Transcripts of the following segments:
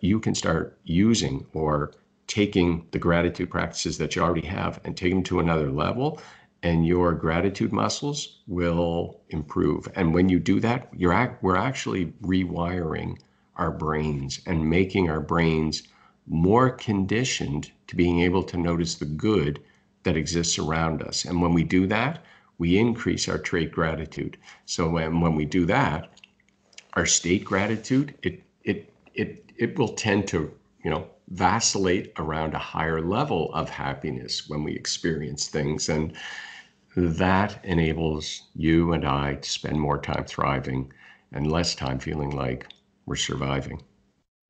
you can start using or taking the gratitude practices that you already have and take them to another level and your gratitude muscles will improve. And when you do that, you're act, we're actually rewiring our brains and making our brains more conditioned to being able to notice the good that exists around us. And when we do that, we increase our trait gratitude. So when, when we do that, our state gratitude, it it it it will tend to, you know, vacillate around a higher level of happiness when we experience things. And that enables you and I to spend more time thriving and less time feeling like we're surviving.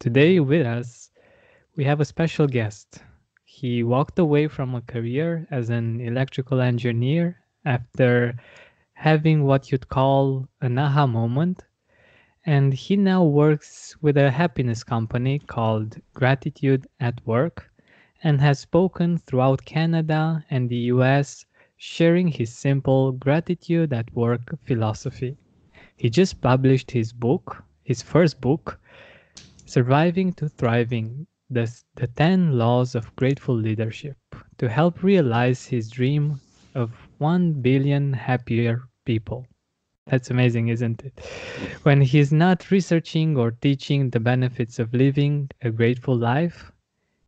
Today, with us, we have a special guest. He walked away from a career as an electrical engineer after having what you'd call an aha moment. And he now works with a happiness company called Gratitude at Work and has spoken throughout Canada and the US, sharing his simple gratitude at work philosophy. He just published his book, his first book, Surviving to Thriving the, the 10 Laws of Grateful Leadership, to help realize his dream of 1 billion happier people. That's amazing, isn't it? When he's not researching or teaching the benefits of living a grateful life,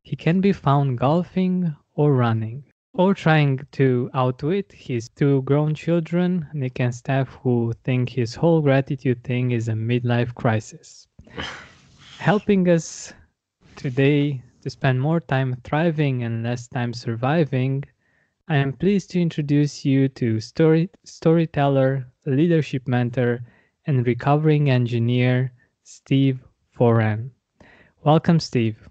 he can be found golfing or running, or trying to outwit his two grown children, Nick and Stef, who think his whole gratitude thing is a midlife crisis. Helping us today to spend more time thriving and less time surviving, I am pleased to introduce you to story, storyteller, leadership mentor, and recovering engineer, Steve Foran. Welcome, Steve.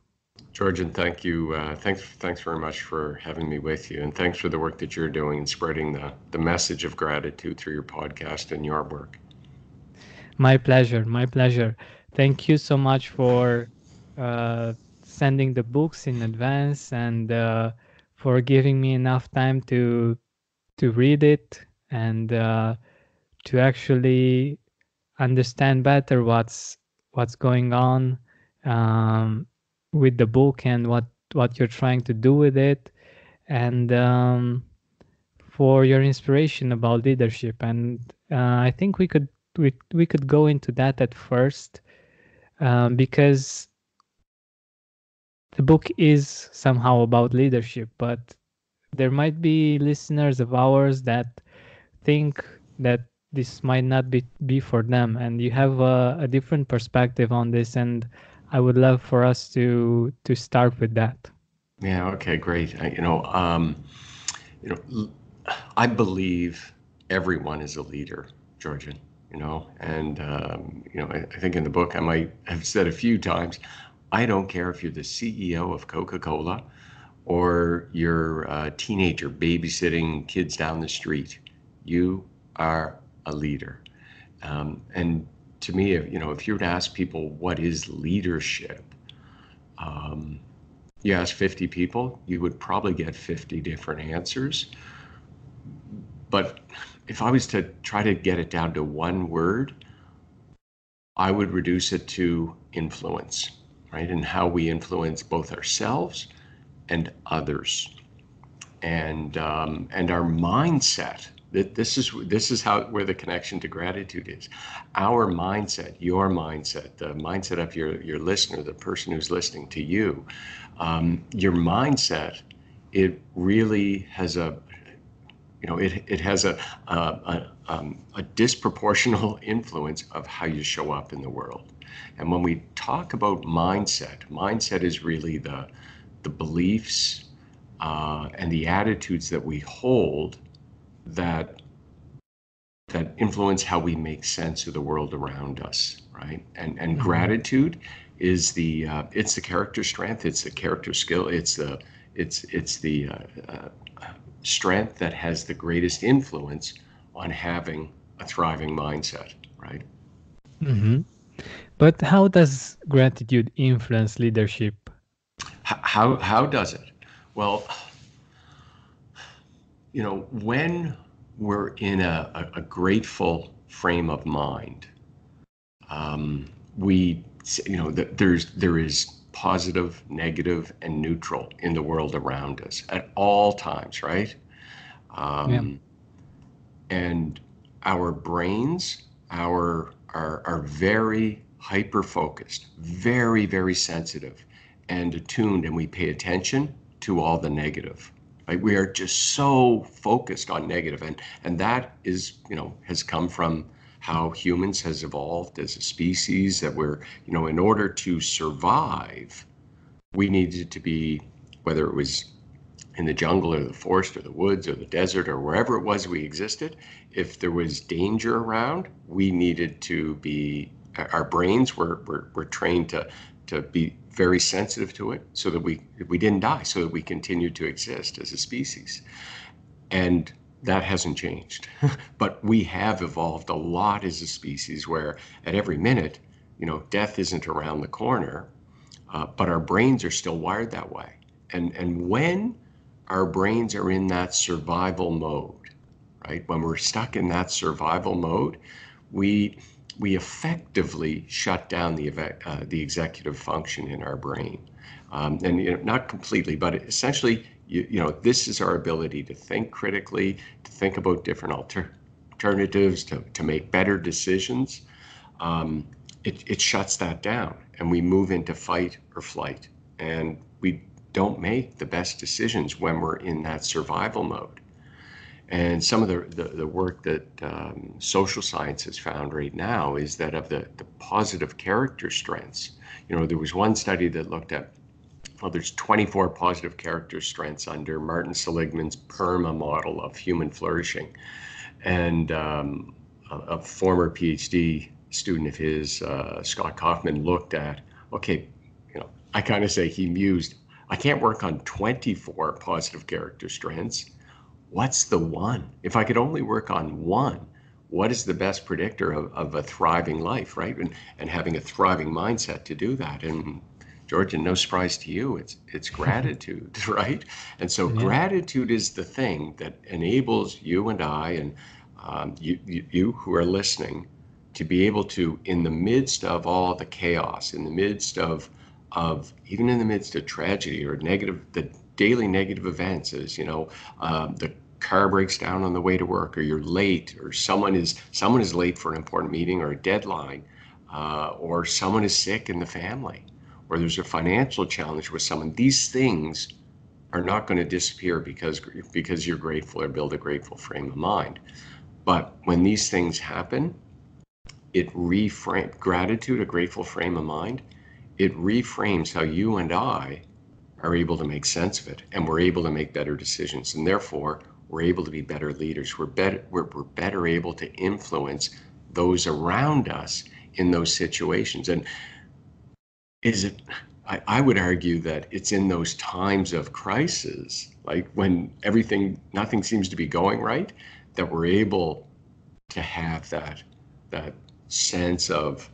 Georgian, thank you. Uh, thanks, thanks very much for having me with you, and thanks for the work that you're doing and spreading the, the message of gratitude through your podcast and your work. My pleasure. My pleasure. Thank you so much for uh, sending the books in advance and uh, for giving me enough time to to read it and uh, to actually understand better what's what's going on. Um, with the book and what what you're trying to do with it and um, for your inspiration about leadership and uh, i think we could we, we could go into that at first um, because the book is somehow about leadership but there might be listeners of ours that think that this might not be, be for them and you have a, a different perspective on this and I would love for us to to start with that. Yeah. Okay. Great. I, you know, um, you know, I believe everyone is a leader, Georgian. You know, and um, you know, I, I think in the book I might have said a few times, I don't care if you're the CEO of Coca-Cola or you're a teenager babysitting kids down the street. You are a leader. Um, and to me, if, you know, if you were to ask people what is leadership, um, you ask 50 people, you would probably get 50 different answers. But if I was to try to get it down to one word, I would reduce it to influence, right? And how we influence both ourselves and others. And, um, and our mindset That this is this is how where the connection to gratitude is. Our mindset, your mindset, the mindset of your your listener, the person who's listening to you, um, your mindset, it really has a you know it, it has a a, a, um, a disproportional influence of how you show up in the world and when we talk about mindset mindset is really the the beliefs uh, and the attitudes that we hold that that influence how we make sense of the world around us, right? And and mm-hmm. gratitude is the uh, it's the character strength, it's the character skill, it's the it's it's the uh, uh, strength that has the greatest influence on having a thriving mindset, right? Mm-hmm. But how does gratitude influence leadership? How how does it? Well, you know, when we're in a, a, a grateful frame of mind, um, we you know there's there is positive, negative, and neutral in the world around us at all times, right? Um, yeah. And our brains, our are are very hyper focused, very very sensitive, and attuned, and we pay attention to all the negative. Right? We are just so focused on negative, and and that is you know has come from how humans has evolved as a species that we're you know in order to survive we needed to be whether it was in the jungle or the forest or the woods or the desert or wherever it was we existed if there was danger around we needed to be our brains were, were, were trained to to be very sensitive to it so that we we didn't die so that we continued to exist as a species. And that hasn't changed. but we have evolved a lot as a species where at every minute, you know, death isn't around the corner, uh, but our brains are still wired that way. And, and when our brains are in that survival mode, right, when we're stuck in that survival mode, we, we effectively shut down the, uh, the executive function in our brain. Um, and you know, not completely, but essentially you, you know, this is our ability to think critically, to think about different alter- alternatives, to, to make better decisions. Um, it, it shuts that down and we move into fight or flight. And we don't make the best decisions when we're in that survival mode. And some of the, the, the work that um, social science has found right now is that of the, the positive character strengths, you know, there was one study that looked at well, there's 24 positive character strengths under Martin Seligman's PERMA model of human flourishing. And um, a, a, former PhD student of his, uh, Scott Kaufman, looked at, okay, you know, I kind of say he mused, I can't work on 24 positive character strengths. What's the one? If I could only work on one, what is the best predictor of, of a thriving life, right? And, and having a thriving mindset to do that. And George, and no surprise to you, it's it's gratitude, right? And so yeah. gratitude is the thing that enables you and I and um, you, you, you who are listening to be able to, in the midst of all the chaos, in the midst of of even in the midst of tragedy or negative, the daily negative events, as you know, um, the car breaks down on the way to work, or you're late, or someone is someone is late for an important meeting or a deadline, uh, or someone is sick in the family or there's a financial challenge with someone, these things are not going to disappear because because you're grateful or build a grateful frame of mind. But when these things happen, it reframe gratitude, a grateful frame of mind, it reframes how you and I are able to make sense of it and we're able to make better decisions. And therefore, we're able to be better leaders. We're better, we're, we're better able to influence those around us in those situations. And is it I, I would argue that it's in those times of crisis like when everything nothing seems to be going right that we're able to have that that sense of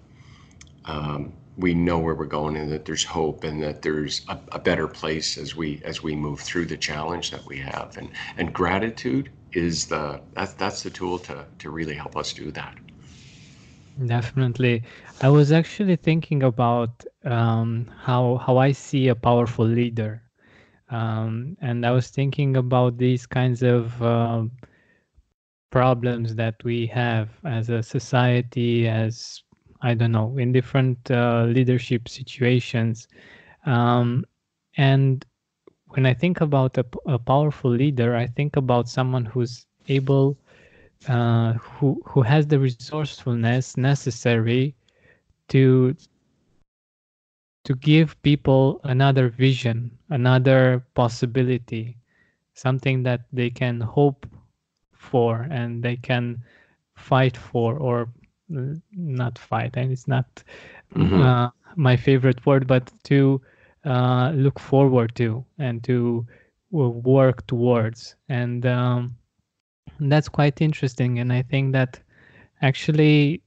um, we know where we're going and that there's hope and that there's a, a, better place as we as we move through the challenge that we have and and gratitude is the that's that's the tool to to really help us do that Definitely. I was actually thinking about um, how how I see a powerful leader, um, and I was thinking about these kinds of uh, problems that we have as a society, as I don't know, in different uh, leadership situations, um, and when I think about a, a powerful leader, I think about someone who's able uh, who who has the resourcefulness necessary to to give people another vision, another possibility, something that they can hope for and they can fight for or not fight and it's not mm-hmm. uh, my favorite word, but to uh, look forward to and to work towards. And um, that's quite interesting. And I think that actually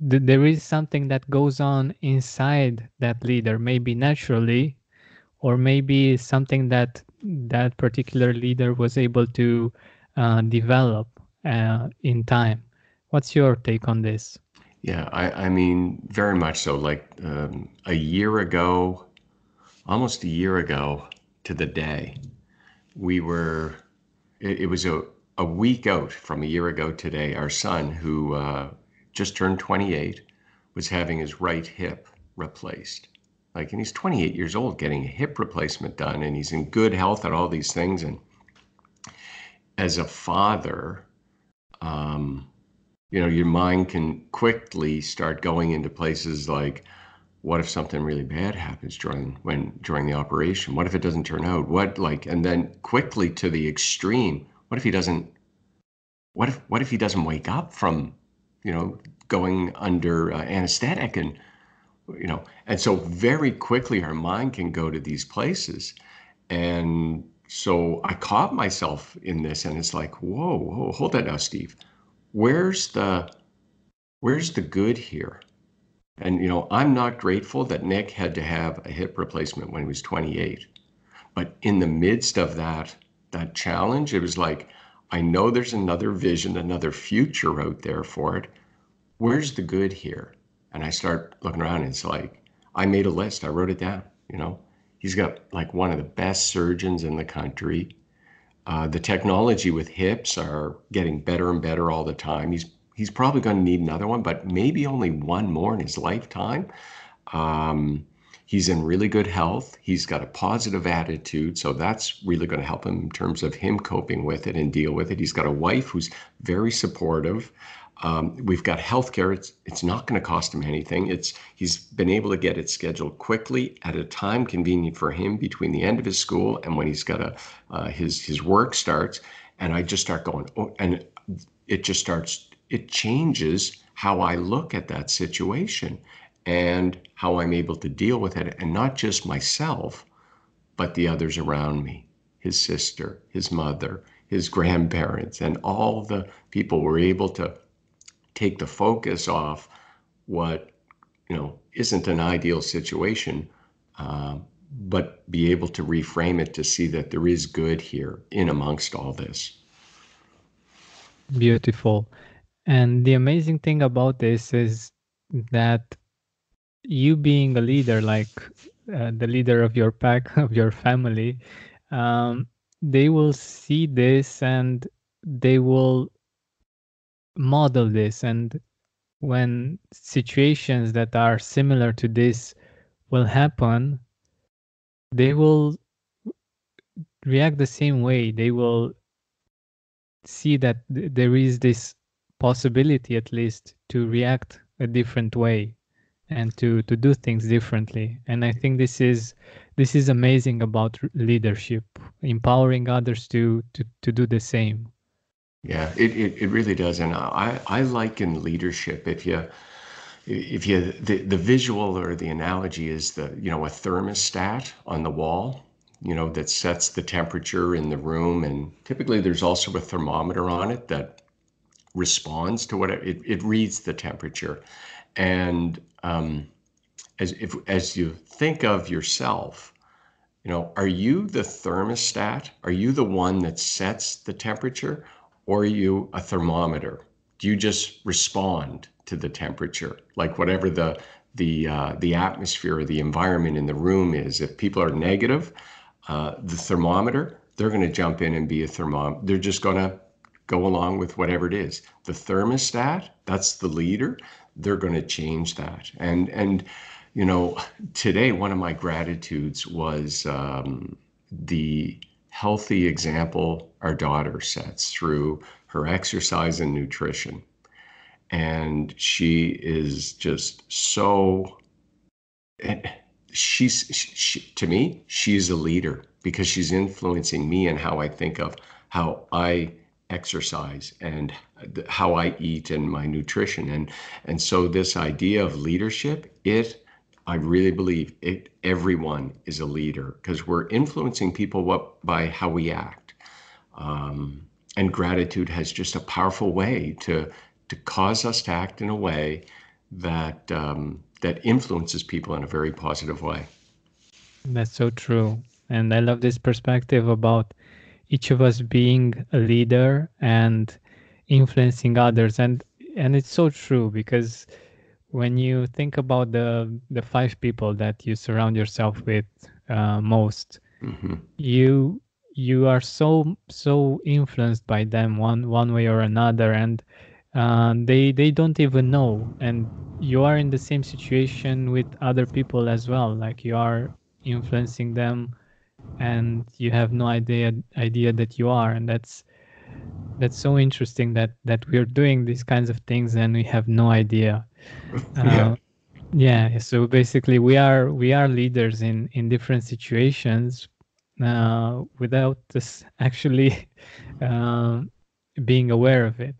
there is something that goes on inside that leader, maybe naturally, or maybe something that that particular leader was able to uh, develop uh, in time. What's your take on this? Yeah, I, I mean, very much so. Like um, a year ago, almost a year ago to the day, we were, it, it was a, a week out from a year ago today. Our son, who uh, just turned 28, was having his right hip replaced. Like, and he's 28 years old getting a hip replacement done, and he's in good health and all these things. And as a father, um, you know, your mind can quickly start going into places like, what if something really bad happens during when during the operation? What if it doesn't turn out? What like, and then quickly to the extreme. What if he doesn't? What if what if he doesn't wake up from, you know, going under uh, anesthetic and, you know, and so very quickly our mind can go to these places, and so I caught myself in this, and it's like, whoa, whoa, hold that now, Steve where's the where's the good here? And you know, I'm not grateful that Nick had to have a hip replacement when he was 28. But in the midst of that that challenge, it was like, I know there's another vision, another future out there for it. Where's the good here? And I start looking around and it's like, I made a list, I wrote it down, you know. He's got like one of the best surgeons in the country. Uh, the technology with hips are getting better and better all the time. He's he's probably going to need another one, but maybe only one more in his lifetime. Um, he's in really good health. He's got a positive attitude, so that's really going to help him in terms of him coping with it and deal with it. He's got a wife who's very supportive. Um, we've got healthcare. It's it's not going to cost him anything. It's he's been able to get it scheduled quickly at a time convenient for him between the end of his school and when he's got a uh, his his work starts. And I just start going, oh, and it just starts. It changes how I look at that situation and how I'm able to deal with it, and not just myself, but the others around me, his sister, his mother, his grandparents, and all the people were able to take the focus off what you know isn't an ideal situation, uh, but be able to reframe it to see that there is good here in amongst all this. Beautiful. And the amazing thing about this is that you being a leader, like uh, the leader of your pack, of your family, um, they will see this and they will model this. And when situations that are similar to this will happen they will react the same way. They will see that th- there is this possibility at least to react a different way and to to do things differently. And i think this is this is amazing about leadership empowering others to to to do the same. Yeah, it, it, it really does. And I, I liken leadership if you if you the, the visual or the analogy is the you know a thermostat on the wall you know that sets the temperature in the room. And typically there's also a thermometer on it that responds to what it, it, it reads the temperature. And um, as if as you think of yourself you know are you the thermostat are you the one that sets the temperature or are you a thermometer? Do you just respond to the temperature, like whatever the the uh, the atmosphere or the environment in the room is? If people are negative, uh, the thermometer they're going to jump in and be a thermometer. They're just going to go along with whatever it is. The thermostat, that's the leader. They're going to change that. And and you know, today one of my gratitudes was um, the healthy example our daughter sets through her exercise and nutrition. And she is just so, she's, she, to me, she's a leader because she's influencing me and how I think of how I exercise and how I eat and my nutrition. And, and so this idea of leadership, it, I really believe it, everyone is a leader because we're influencing people what, by how we act. Um, and gratitude has just a powerful way to, to cause us to act in a way that, um, that influences people in a very positive way. That's so true. And I love this perspective about each of us being a leader and influencing others and and it's so true because when you think about the the five people that you surround yourself with uh, most mm-hmm. you you are so so influenced by them one one way or another and uh, they they don't even know and you are in the same situation with other people as well like you are influencing them and you have no idea idea that you are and that's that's so interesting that that we're doing these kinds of things and we have no idea yeah. Uh, yeah so basically we are we are leaders in in different situations uh, without us actually uh, being aware of it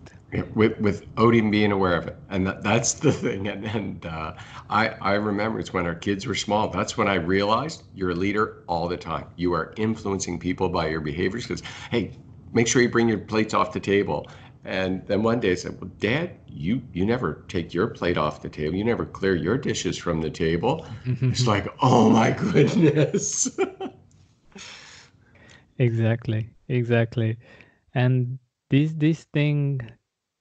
with with Odin being aware of it, and that, that's the thing. And, and uh, I I remember it's when our kids were small. That's when I realized you're a leader all the time. You are influencing people by your behaviors. Because hey, make sure you bring your plates off the table. And then one day I said, "Well, Dad, you you never take your plate off the table. You never clear your dishes from the table." it's like, oh my goodness. exactly, exactly, and this this thing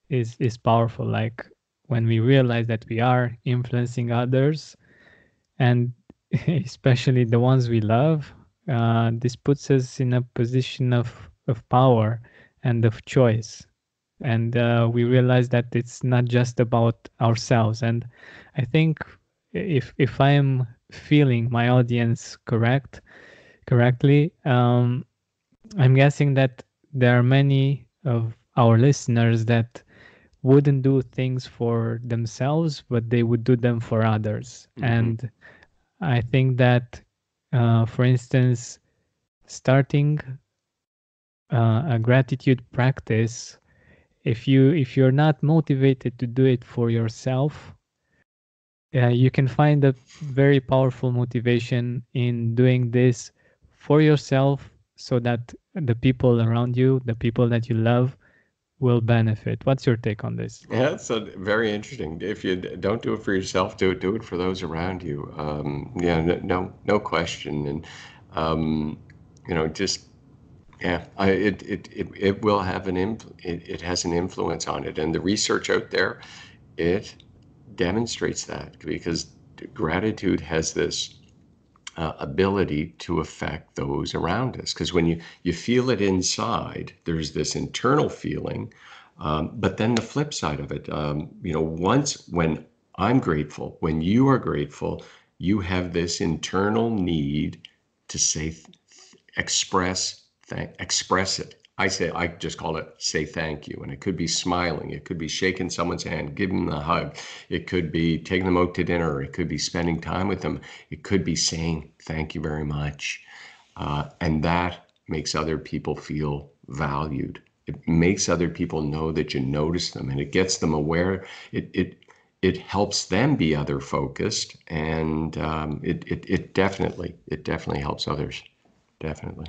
is is powerful like when we realize that we are influencing others and especially the ones we love uh, this puts us in a position of of power and of choice and uh, we realize that it's not just about ourselves and i think if if i am feeling my audience correct correctly um, i'm guessing that there are many of our listeners that wouldn't do things for themselves, but they would do them for others. Mm-hmm. And I think that, uh, for instance, starting uh, a gratitude practice, if you if you're not motivated to do it for yourself, uh, you can find a very powerful motivation in doing this for yourself, so that the people around you, the people that you love, will benefit. What's your take on this? Yeah, it's a, very interesting. If you don't do it for yourself, do it do it for those around you. Um, yeah, no, no, no question. And um, you know, just yeah, I, it, it it it will have an impl- it, it has an influence on it, and the research out there, it demonstrates that because gratitude has this uh, ability to affect those around us. Because when you, you feel it inside, there's this internal feeling. Um, but then the flip side of it, um, you know, once when I'm grateful, when you are grateful, you have this internal need to say, express, th- express it. I say, I just call it say thank you. And it could be smiling. It could be shaking someone's hand, giving them a hug. It could be taking them out to dinner. It could be spending time with them. It could be saying thank you very much. Uh, and that makes other people feel valued. It makes other people know that you notice them and it gets them aware. It, it, it helps them be other focused and um, it, it, it definitely, it definitely helps others. Definitely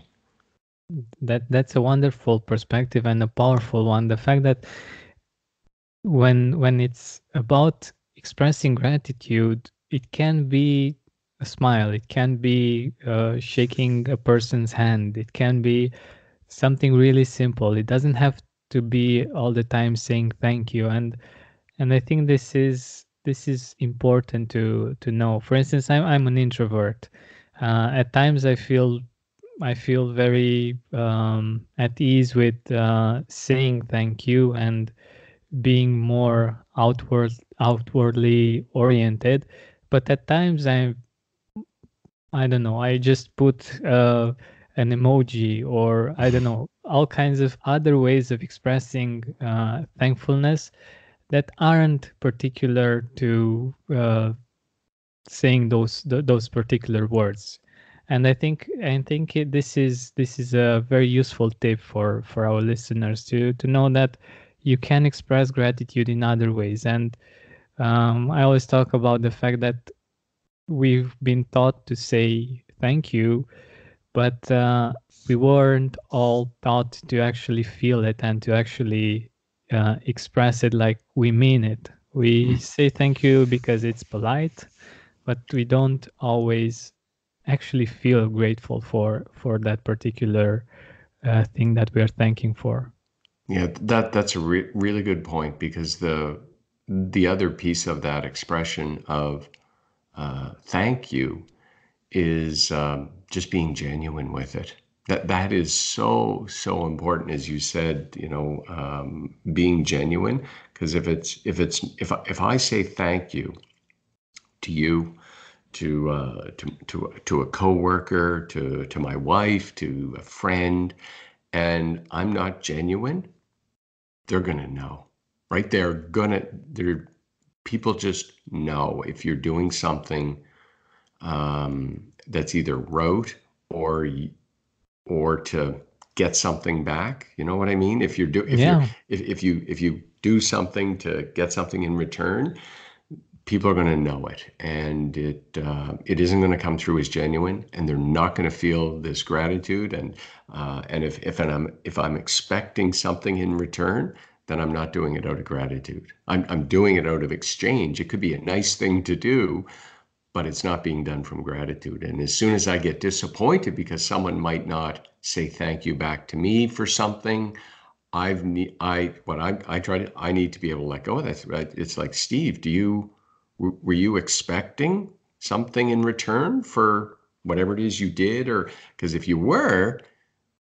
that that's a wonderful perspective and a powerful one. The fact that when when it's about expressing gratitude it can be a smile it can be uh, shaking a person's hand it can be something really simple. It doesn't have to be all the time saying thank you. And and i think this is this is important to to know. For instance i'm, I'm an introvert. Uh, at times i feel I feel very um, at ease with uh, saying thank you and being more outward outwardly oriented. But at times I I don't know, I just put uh, an emoji or I don't know, all kinds of other ways of expressing uh, thankfulness that aren't particular to uh, saying those th- those particular words and I think I think it, this is this is a very useful tip for for our listeners to to know that you can express gratitude in other ways. And um, I always talk about the fact that we've been taught to say thank you, but uh, we weren't all taught to actually feel it and to actually uh, express it like we mean it. We say thank you because it's polite, but we don't always actually feel grateful for for that particular uh, thing that we are thanking for. Yeah, that that's a re really good point because the the other piece of that expression of uh, thank you is um, just being genuine with it. That that is so so important, as you said. You know, um, being genuine because if it's if it's if if I say thank you to you, to uh, to to to a coworker, to to my wife, to a friend, and I'm not genuine, they're gonna know, right? They're gonna they're people just know if you're doing something um, that's either rote or or to get something back. You know what I mean? If you're do if Yeah. you if, if you if you do something to get something in return, people are going to know it, and it uh, it isn't going to come through as genuine, and they're not going to feel this gratitude. And uh, and if if I'm if I'm expecting something in return, then I'm not doing it out of gratitude. I'm I'm doing it out of exchange. It could be a nice thing to do, but it's not being done from gratitude. And as soon as I get disappointed because someone might not say thank you back to me for something, I've ne- I what I I try to I need to be able to let go of that. It's like Steve, do you were you expecting something in return for whatever it is you did, or because if you were,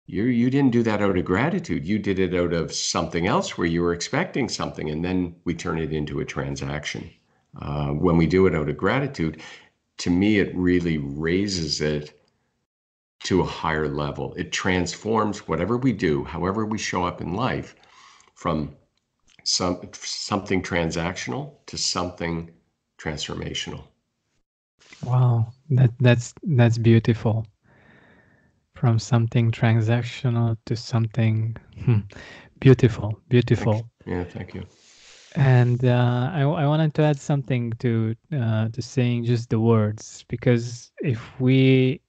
you you didn't do that out of gratitude. You did it out of something else where you were expecting something, and then we turn it into a transaction. Uh, when we do it out of gratitude, to me, it really raises it to a higher level. It transforms whatever we do, however we show up in life, from some something transactional to something transformational. Wow, that that's that's beautiful. From something transactional to something hmm, beautiful, beautiful. Yeah, thank you. And uh, I, I wanted to add something to uh, to saying just the words because if we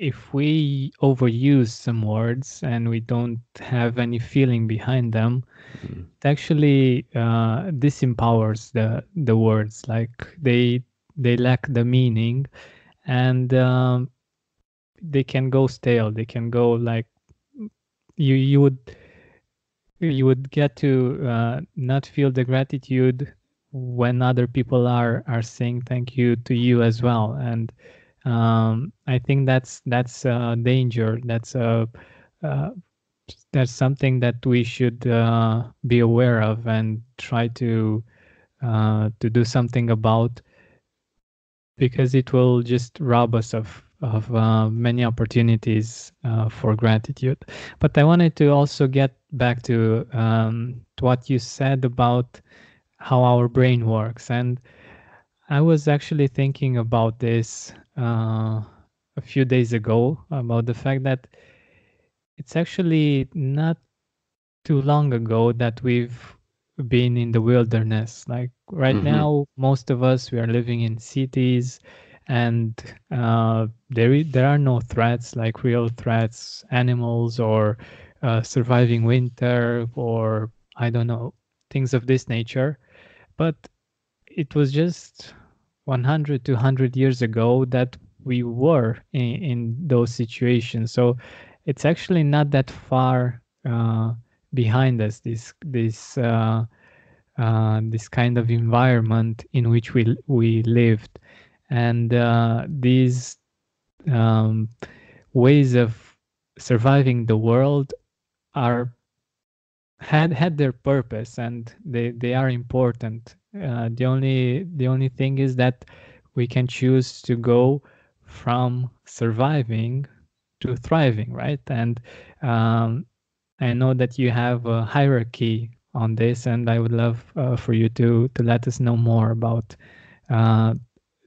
if we overuse some words and we don't have any feeling behind them, Mhm. it actually uh, disempowers the the words. Like they they lack the meaning, and um, they can go stale. They can go like you you would you would get to uh, not feel the gratitude when other people are are saying thank you to you as well and um, i think that's that's a danger that's a uh, that's something that we should uh, be aware of and try to uh, to do something about because it will just rob us of of uh, many opportunities uh, for gratitude. But I wanted to also get back to, um, to what you said about how our brain works, and I was actually thinking about this uh, a few days ago about the fact that it's actually not too long ago that we've been in the wilderness. Like right Mhm. now, most of us we are living in cities, and uh, there there are no threats like real threats, animals or uh, surviving winter or I don't know things of this nature. But it was just 100 to 100 years ago that we were in, in those situations. So it's actually not that far uh, behind us this this uh, uh, this kind of environment in which we we lived. And uh, these um, ways of surviving the world are had had their purpose and they they are important uh, the only the only thing is that we can choose to go from surviving to thriving right? And um, i know that you have a hierarchy on this and i would love uh, for you to to let us know more about uh,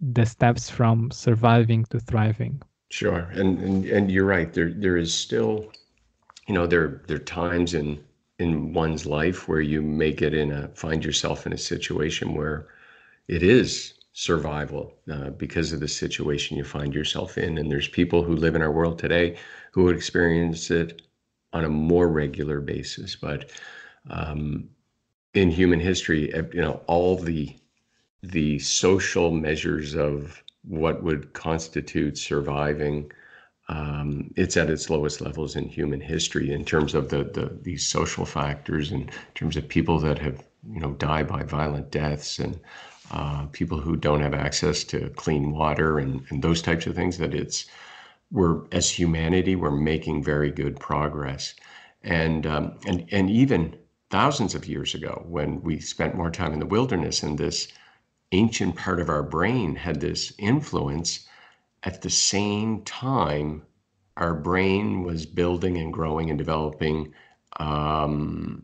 the steps from surviving to thriving. Sure, and and, and you're right. There there is still, you know, there there are times in in one's life where you may get in a find yourself in a situation where it is survival uh, because of the situation you find yourself in. And there's people who live in our world today who would experience it on a more regular basis. But um, in human history, you know, all the the social measures of what would constitute surviving um, it's at its lowest levels in human history in terms of the, the these social factors in terms of people that have you know died by violent deaths and uh, people who don't have access to clean water and, and those types of things that it's we're as humanity we're making very good progress. And um, and and even thousands of years ago when we spent more time in the wilderness and this ancient part of our brain had this influence at the same time our brain was building and growing and developing um,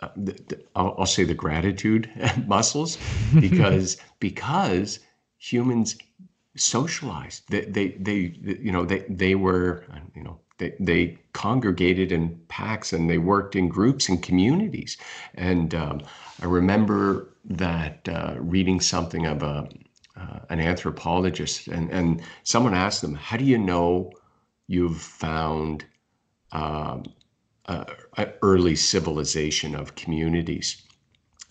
uh, the, the, I'll, I'll, say the gratitude muscles because because humans socialized. They, they they you know they they were you know they, they congregated in packs and they worked in groups and communities. And um, i remember that uh, reading something of a uh, an anthropologist and and someone asked them how do you know you've found um, uh, early civilization of communities.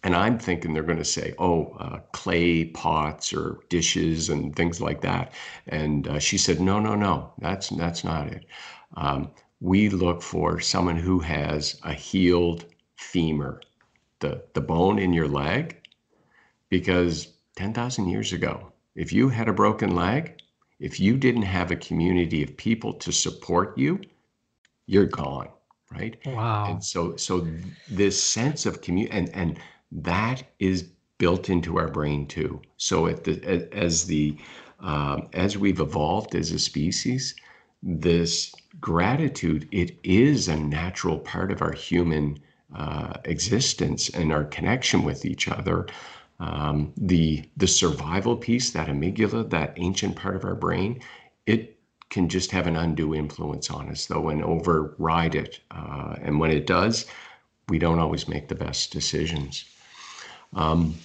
And I'm thinking they're going to say, oh, uh, clay pots or dishes and things like that. And uh, she said, no, no, no, that's, that's not it. Um, we look for someone who has a healed femur, the, the bone in your leg, because 10,000 years ago, if you had a broken leg, if you didn't have a community of people to support you, you're gone right? Wow. And so so this sense of community and and that is built into our brain too. So at the as the um, as we've evolved as a species this gratitude it is a natural part of our human uh, existence and our connection with each other um, the the survival piece that amygdala that ancient part of our brain it can just have an undue influence on us, though, and override it. Uh, and when it does, we don't always make the best decisions. Um,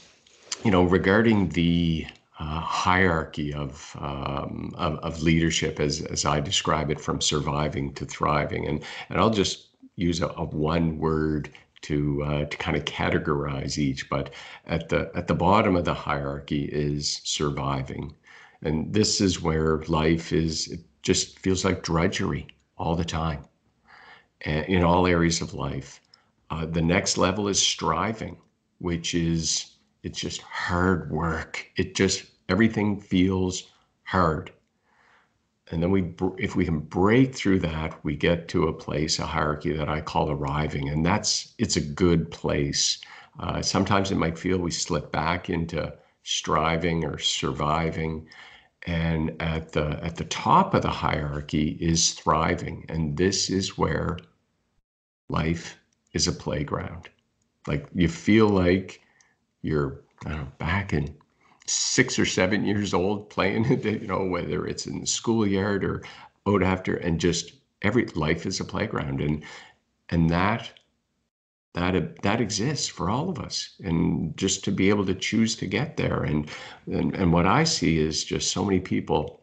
you know, regarding the uh, hierarchy of, um, of, of leadership, as as I describe it, from surviving to thriving, and and I'll just use a, a one word to uh, to kind of categorize each. But at the at the bottom of the hierarchy is surviving, and this is where life is It just feels like drudgery all the time in all areas of life. Uh, the next level is striving, which is it's just hard work. It just everything feels hard. And then we, if we can break through that, we get to a place, a hierarchy that I call arriving, and that's it's a good place. Uh, sometimes it might feel we slip back into striving or surviving, and at the at the top of the hierarchy is thriving. And this is where life is a playground. Like you feel like you're know, back in six or seven years old playing you know whether it's in the schoolyard or out after and just every life is a playground and and that that that exists for all of us and just to be able to choose to get there and and, and what i see is just so many people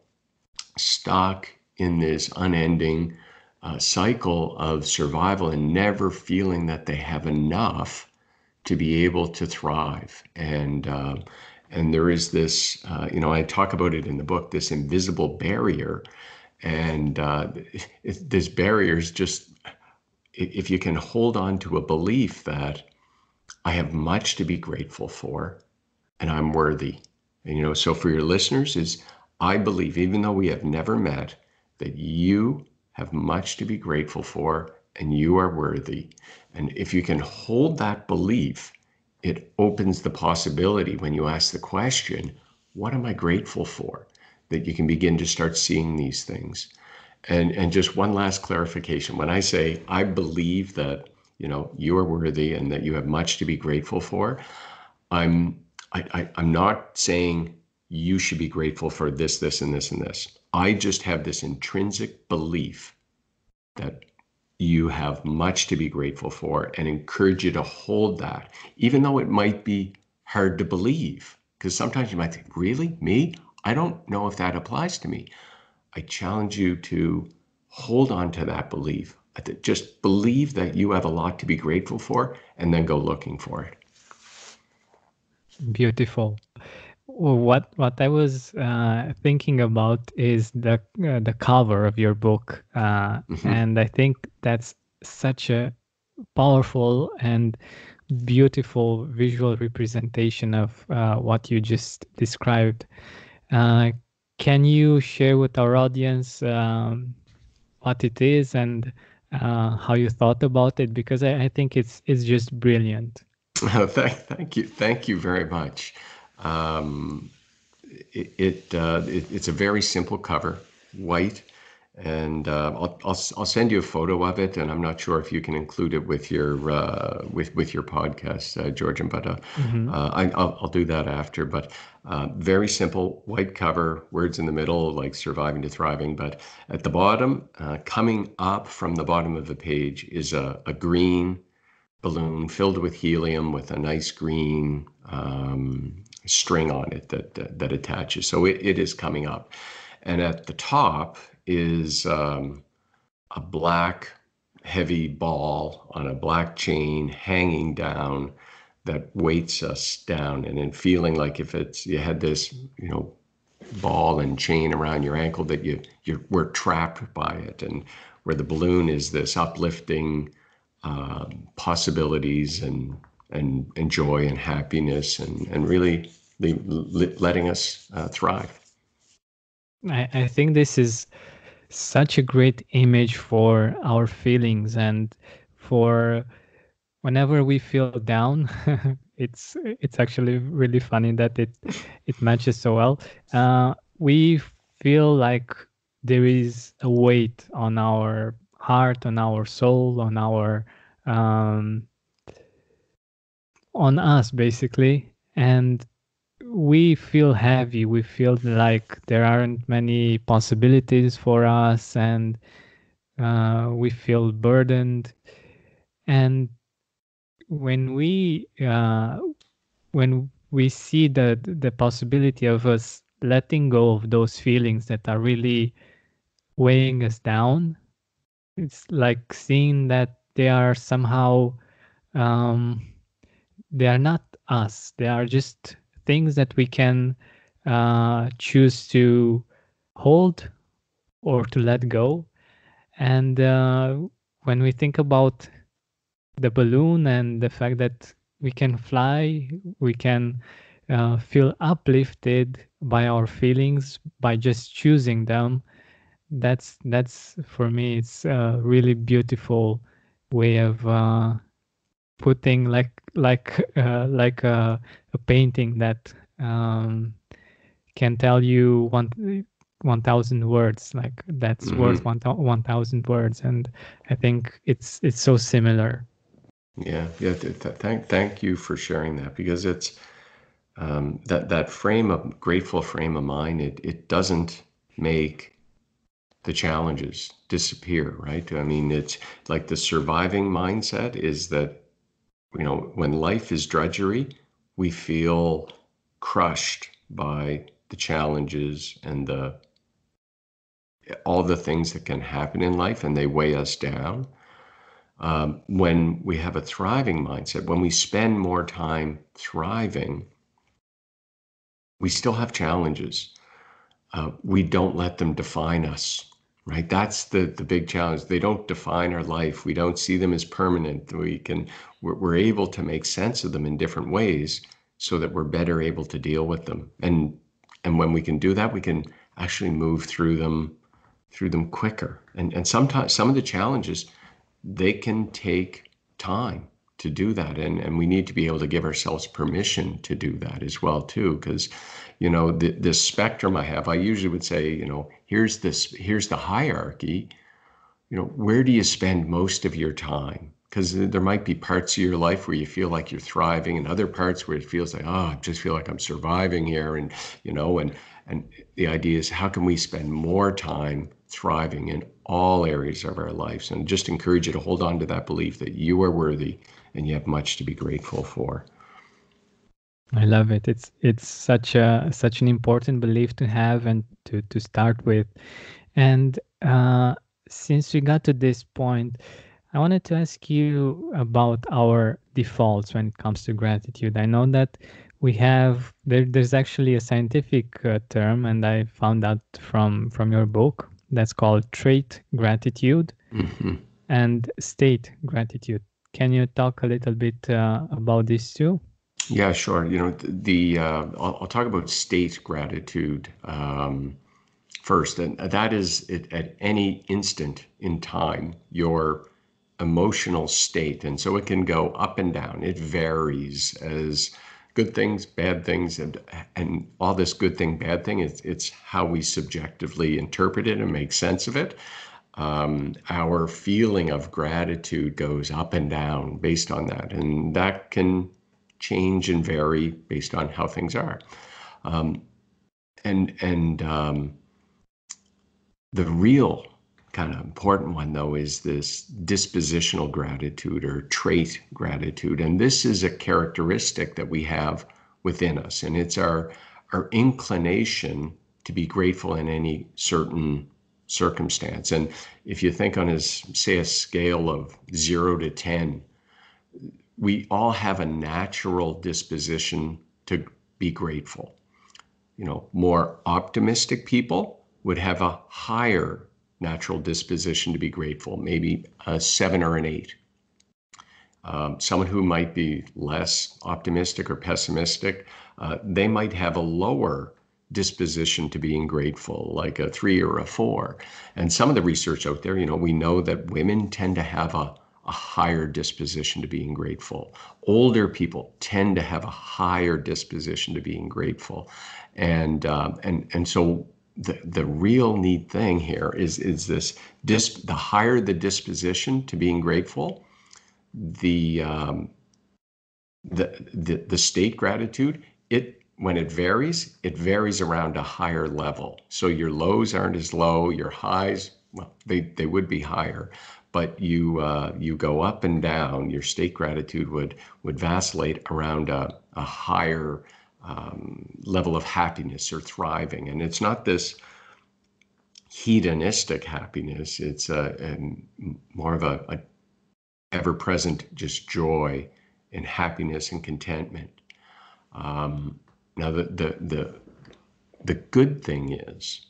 stuck in this unending uh, cycle of survival and never feeling that they have enough to be able to thrive and uh, and there is this uh, you know i talk about it in the book this invisible barrier and uh, this barrier is just if you can hold on to a belief that I have much to be grateful for and I'm worthy. And you know, so for your listeners is I believe even though we have never met that you have much to be grateful for and you are worthy. And if you can hold that belief, it opens the possibility when you ask the question, what am I grateful for? That you can begin to start seeing these things. And and just one last clarification. When I say I believe that you know you are worthy and that you have much to be grateful for, I'm I, I I'm not saying you should be grateful for this, this, and this, and this. I just have this intrinsic belief that you have much to be grateful for and encourage you to hold that, even though it might be hard to believe. Because sometimes you might think, really? Me? I don't know if that applies to me. I challenge you to hold on to that belief. Just believe that you have a lot to be grateful for and then go looking for it. Beautiful. What what I was uh, thinking about is the uh, the cover of your book, uh, mm-hmm. and I think that's such a powerful and beautiful visual representation of uh, what you just described. Uh, can you share with our audience um, what it is and uh, how you thought about it? Because I, I think it's it's just brilliant. thank, thank you, thank you very much. Um, it, it, uh, it, it's a very simple cover, white, and uh, I'll, I'll I'll send you a photo of it, and I'm not sure if you can include it with your uh, with with your podcast, uh, Georgian, but uh, mm-hmm. Uh, I, will I'll do that after. But uh, very simple, white cover, words in the middle, like surviving to thriving. But at the bottom, coming up from the bottom of the page, is a, a green balloon filled with helium with a nice green um, string on it that, that, that attaches. So it, it is coming up. And at the top is um, a black heavy ball on a black chain hanging down that weights us down and then feeling like if it's you had this you know ball and chain around your ankle that you you were trapped by it and where the balloon is this uplifting uh, possibilities and and, and joy and happiness and, and really letting us uh, thrive. I, I think this is such a great image for our feelings and for whenever we feel down it's it's actually really funny that it it matches so well uh, we feel like there is a weight on our heart on our soul on our um, on us basically. And we feel heavy. We feel like there aren't many possibilities for us and uh, we feel burdened. And when we uh, when we see the the possibility of us letting go of those feelings that are really weighing us down it's like seeing that they are somehow um, they are not us. They are just things that we can uh, choose to hold or to let go. And uh, when we think about the balloon and the fact that we can fly we can uh, feel uplifted by our feelings by just choosing them that's that's for me it's a really beautiful way of uh, putting like like uh, like a, a, painting that um, can tell you one one thousand words like that's mm-hmm. worth one one thousand words and I think it's it's so similar. Yeah, yeah. Th- th- thank thank you for sharing that because it's um, that that frame of grateful frame of mind. It it doesn't make the challenges disappear, right? I mean, it's like the surviving mindset is that, you know, when life is drudgery, we feel crushed by the challenges and the all the things that can happen in life and they weigh us down. Um, when we have a thriving mindset, when we spend more time thriving, we still have challenges. Uh, we don't let them define us right? That's the the big challenge. They don't define our life. We don't see them as permanent. We can we're, we're able to make sense of them in different ways so that we're better able to deal with them. And and when we can do that we can actually move through them through them quicker. And and sometimes some of the challenges they can take time to do that. And and we need to be able to give ourselves permission to do that as well too because you know the, this spectrum i have i usually would say you know here's this here's the hierarchy. You know where do you spend most of your time? Because there might be parts of your life where you feel like you're thriving and other parts where it feels like oh i just feel like i'm surviving here and you know and and the idea is how can we spend more time thriving in all areas of our lives? And just encourage you to hold on to that belief that you are worthy and you have much to be grateful for I love it. It's it's such a such an important belief to have and to to start with. And uh, since we got to this point, I wanted to ask you about our defaults when it comes to gratitude. I know that we have there, there's actually a scientific uh, term, and I found out from from your book that's called trait gratitude mm-hmm. and state gratitude. Can you talk a little bit uh, about these two? Yeah, sure. You know, the uh, I'll, I'll, talk about state gratitude um, first, and that is it, at any instant in time your emotional state, and so it can go up and down. It varies as good things, bad things, and and all this good thing, bad thing. It's it's how we subjectively interpret it and make sense of it. Um, our feeling of gratitude goes up and down based on that, and that can change and vary based on how things are. Um, and and um, the real kind of important one though is this dispositional gratitude or trait gratitude and this is a characteristic that we have within us and it's our our inclination to be grateful in any certain circumstance and if you think on a say a scale of 0 to 10 we all have a natural disposition to be grateful you know more optimistic people would have a higher natural disposition to be grateful, maybe a seven or an eight. Um, someone who might be less optimistic or pessimistic, uh, they might have a lower disposition to being grateful, like a three or a four. And some of the research out there, you know, we know that women tend to have a, a higher disposition to being grateful. Older people tend to have a higher disposition to being grateful. And, um, and, and so the, the real neat thing here is is this dis, the higher the disposition to being grateful the um, the, the the state gratitude it when it varies it varies around a higher level so your lows aren't as low your highs well they, they would be higher but you uh, you go up and down your state gratitude would would vacillate around a, a higher um, level of happiness or thriving. And it's not this hedonistic happiness, it's a, a more of a, a ever present just joy and happiness and contentment. Um, now, the, the, the, the good thing is,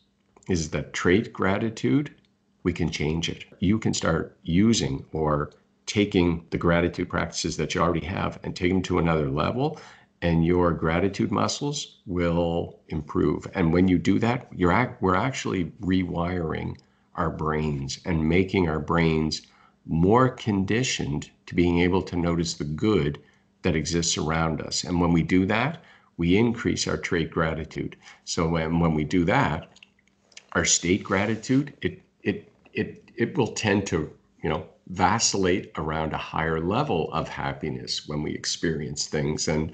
is that trait gratitude, we can change it. You can start using or taking the gratitude practices that you already have and take them to another level and your gratitude muscles will improve. And when you do that, you're act, we're actually rewiring our brains and making our brains more conditioned to being able to notice the good that exists around us. And when we do that, we increase our trait gratitude. So when, when we do that, our state gratitude, it it it it will tend to, you know, vacillate around a higher level of happiness when we experience things. And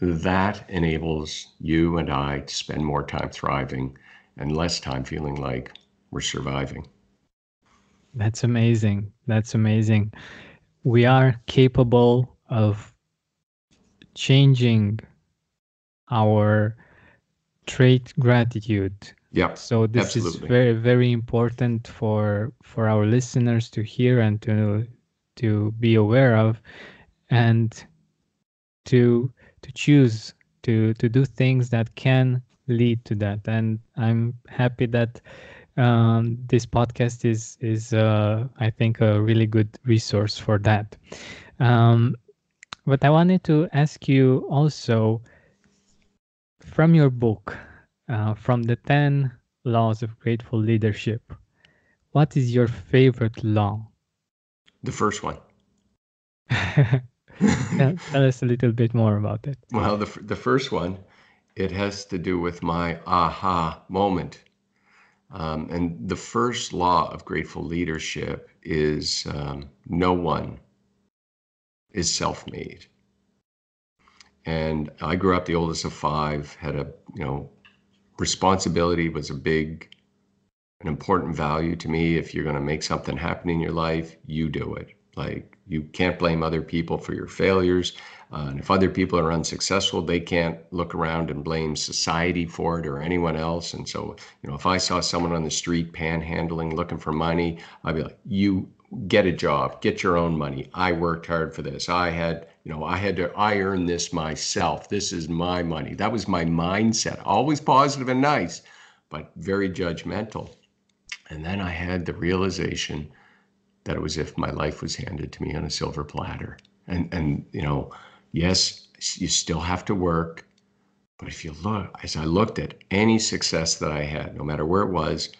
that enables you and I to spend more time thriving and less time feeling like we're surviving. That's amazing. That's amazing. We are capable of changing our trait gratitude. Yeah. So this absolutely. is very very important for for our listeners to hear and to to be aware of and to to choose to to do things that can lead to that and i'm happy that um, this podcast is is uh, i think a really good resource for that um, but i wanted to ask you also from your book uh, from the 10 laws of grateful leadership what is your favorite law the first one tell, us a little bit more about it. Well, the, the first one, it has to do with my aha moment. Um, and the first law of grateful leadership is um, no one is self-made. And I grew up the oldest of five, had a, you know, responsibility was a big, an important value to me. If you're going to make something happen in your life, you do it. Like you can't blame other people for your failures. Uh, and if other people are unsuccessful, they can't look around and blame society for it or anyone else. And so, you know, if I saw someone on the street panhandling, looking for money, I'd be like, you get a job, get your own money. I worked hard for this. I had, you know, I had to, I earned this myself. This is my money. That was my mindset, always positive and nice, but very judgmental. And then I had the realization that it was if my life was handed to me on a silver platter. And, and, you know, yes, you still have to work. But if you look, as I looked at any success that I had, no matter where it was,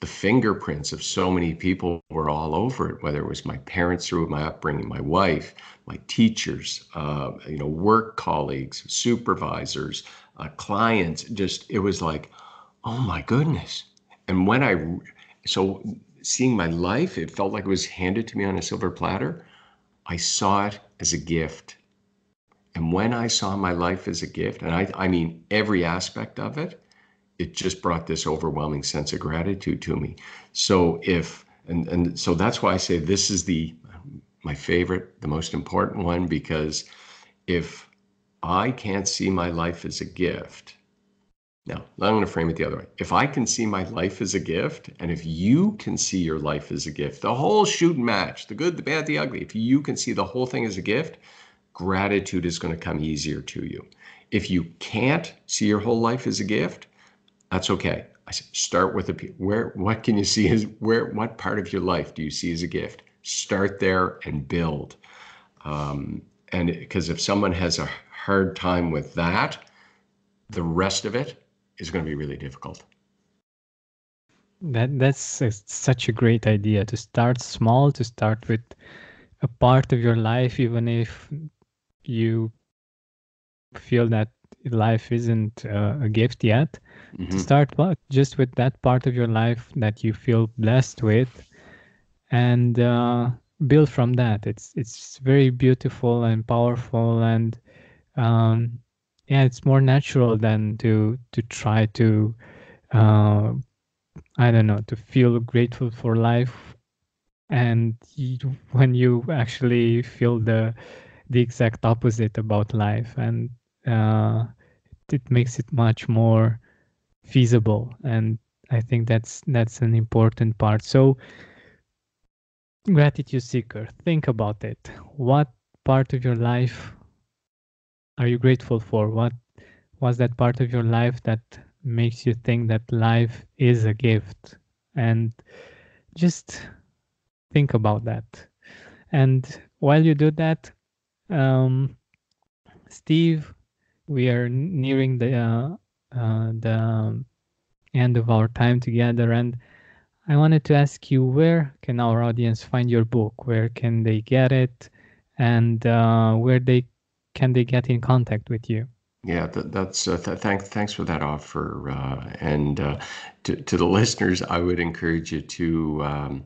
the fingerprints of so many people were all over it, whether it was my parents through my upbringing, my wife, my teachers, uh, you know, work colleagues, supervisors, uh, clients. Just, it was like, oh my goodness. And when I, so seeing my life, it felt like it was handed to me on a silver platter. I saw it as a gift. And when I saw my life as a gift, and I, I mean every aspect of it, it just brought this overwhelming sense of gratitude to me. So if and and so that's why I say this is the my favorite, the most important one because if I can't see my life as a gift, now I'm going to frame it the other way. If I can see my life as a gift, and if you can see your life as a gift, the whole shoot match, the good, the bad, the ugly, if you can see the whole thing as a gift, gratitude is going to come easier to you. If you can't see your whole life as a gift, that's okay. I said, start with a where what can you see as where what part of your life do you see as a gift? Start there and build. Um, and because if someone has a hard time with that, the rest of it is going to be really difficult. That that's a, such a great idea to start small, to start with a part of your life, even if you feel that life isn't uh, a gift yet mm-hmm. to start what? Just with that part of your life that you feel blessed with and uh, build from that. It's it's very beautiful and powerful and um, yeah it's more natural than to to try to uh, i don't know to feel grateful for life. And you, when you actually feel the the exact opposite about life and uh, it makes it much more feasible and i think that's that's an important part. So gratitude seeker think about it. What part of your life are you grateful for? What was that part of your life that makes you think that life is a gift? And just think about that. And while you do that um, steve we are nearing the uh, the end of our time together, and I wanted to ask you where can our audience find your book? Where can they get it, and uh, where they can they get in contact with you? Yeah, that, that's uh, th- thanks. Thanks for that offer, uh, and uh, to to the listeners, I would encourage you to um,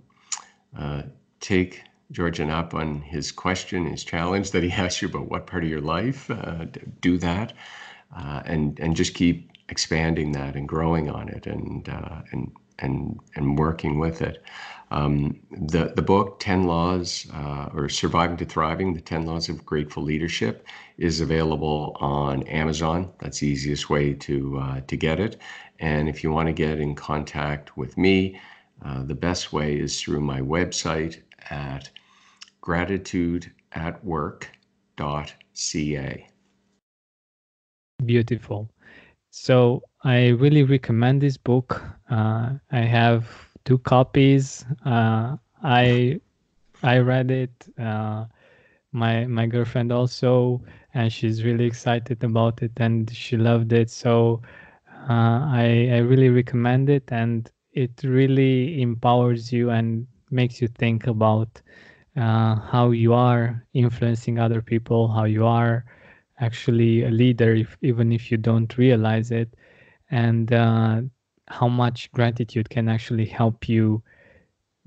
uh, take Georgian up on his question, his challenge that he asked you about what part of your life. Uh, do that, uh, and and just keep expanding that and growing on it, and uh, and and and working with it. Um, the the book Ten Laws uh, or Surviving to Thriving: The Ten Laws of Grateful Leadership is available on Amazon. That's the easiest way to uh, to get it. And if you want to get in contact with me, uh, the best way is through my website at gratitudeatwork.ca. Beautiful. So I really recommend this book. Uh, I have two copies. Uh, I I read it. Uh, my my girlfriend also, and she's really excited about it, and she loved it. So uh, I I really recommend it, and it really empowers you and makes you think about uh, how you are influencing other people, how you are actually a leader, if, even if you don't realize it, and uh, how much gratitude can actually help you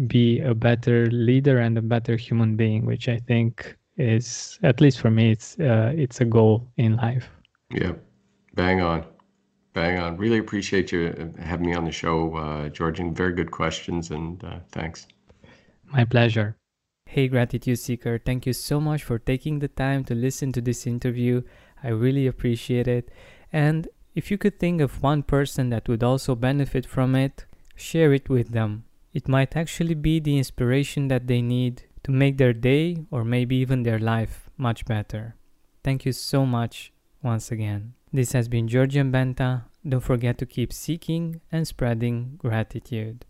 be a better leader and a better human being, which I think is at least for me it's uh, it's a goal in life. Yeah, bang on, bang on. Really appreciate you uh, having me on the show, uh, Georgian. Very good questions, and uh, thanks. My pleasure. Hey, Gratitude Seeker, thank you so much for taking the time to listen to this interview. I really appreciate it. And if you could think of one person that would also benefit from it, share it with them. It might actually be the inspiration that they need to make their day or maybe even their life much better. Thank you so much once again. This has been Georgian Benta. Don't forget to keep seeking and spreading gratitude.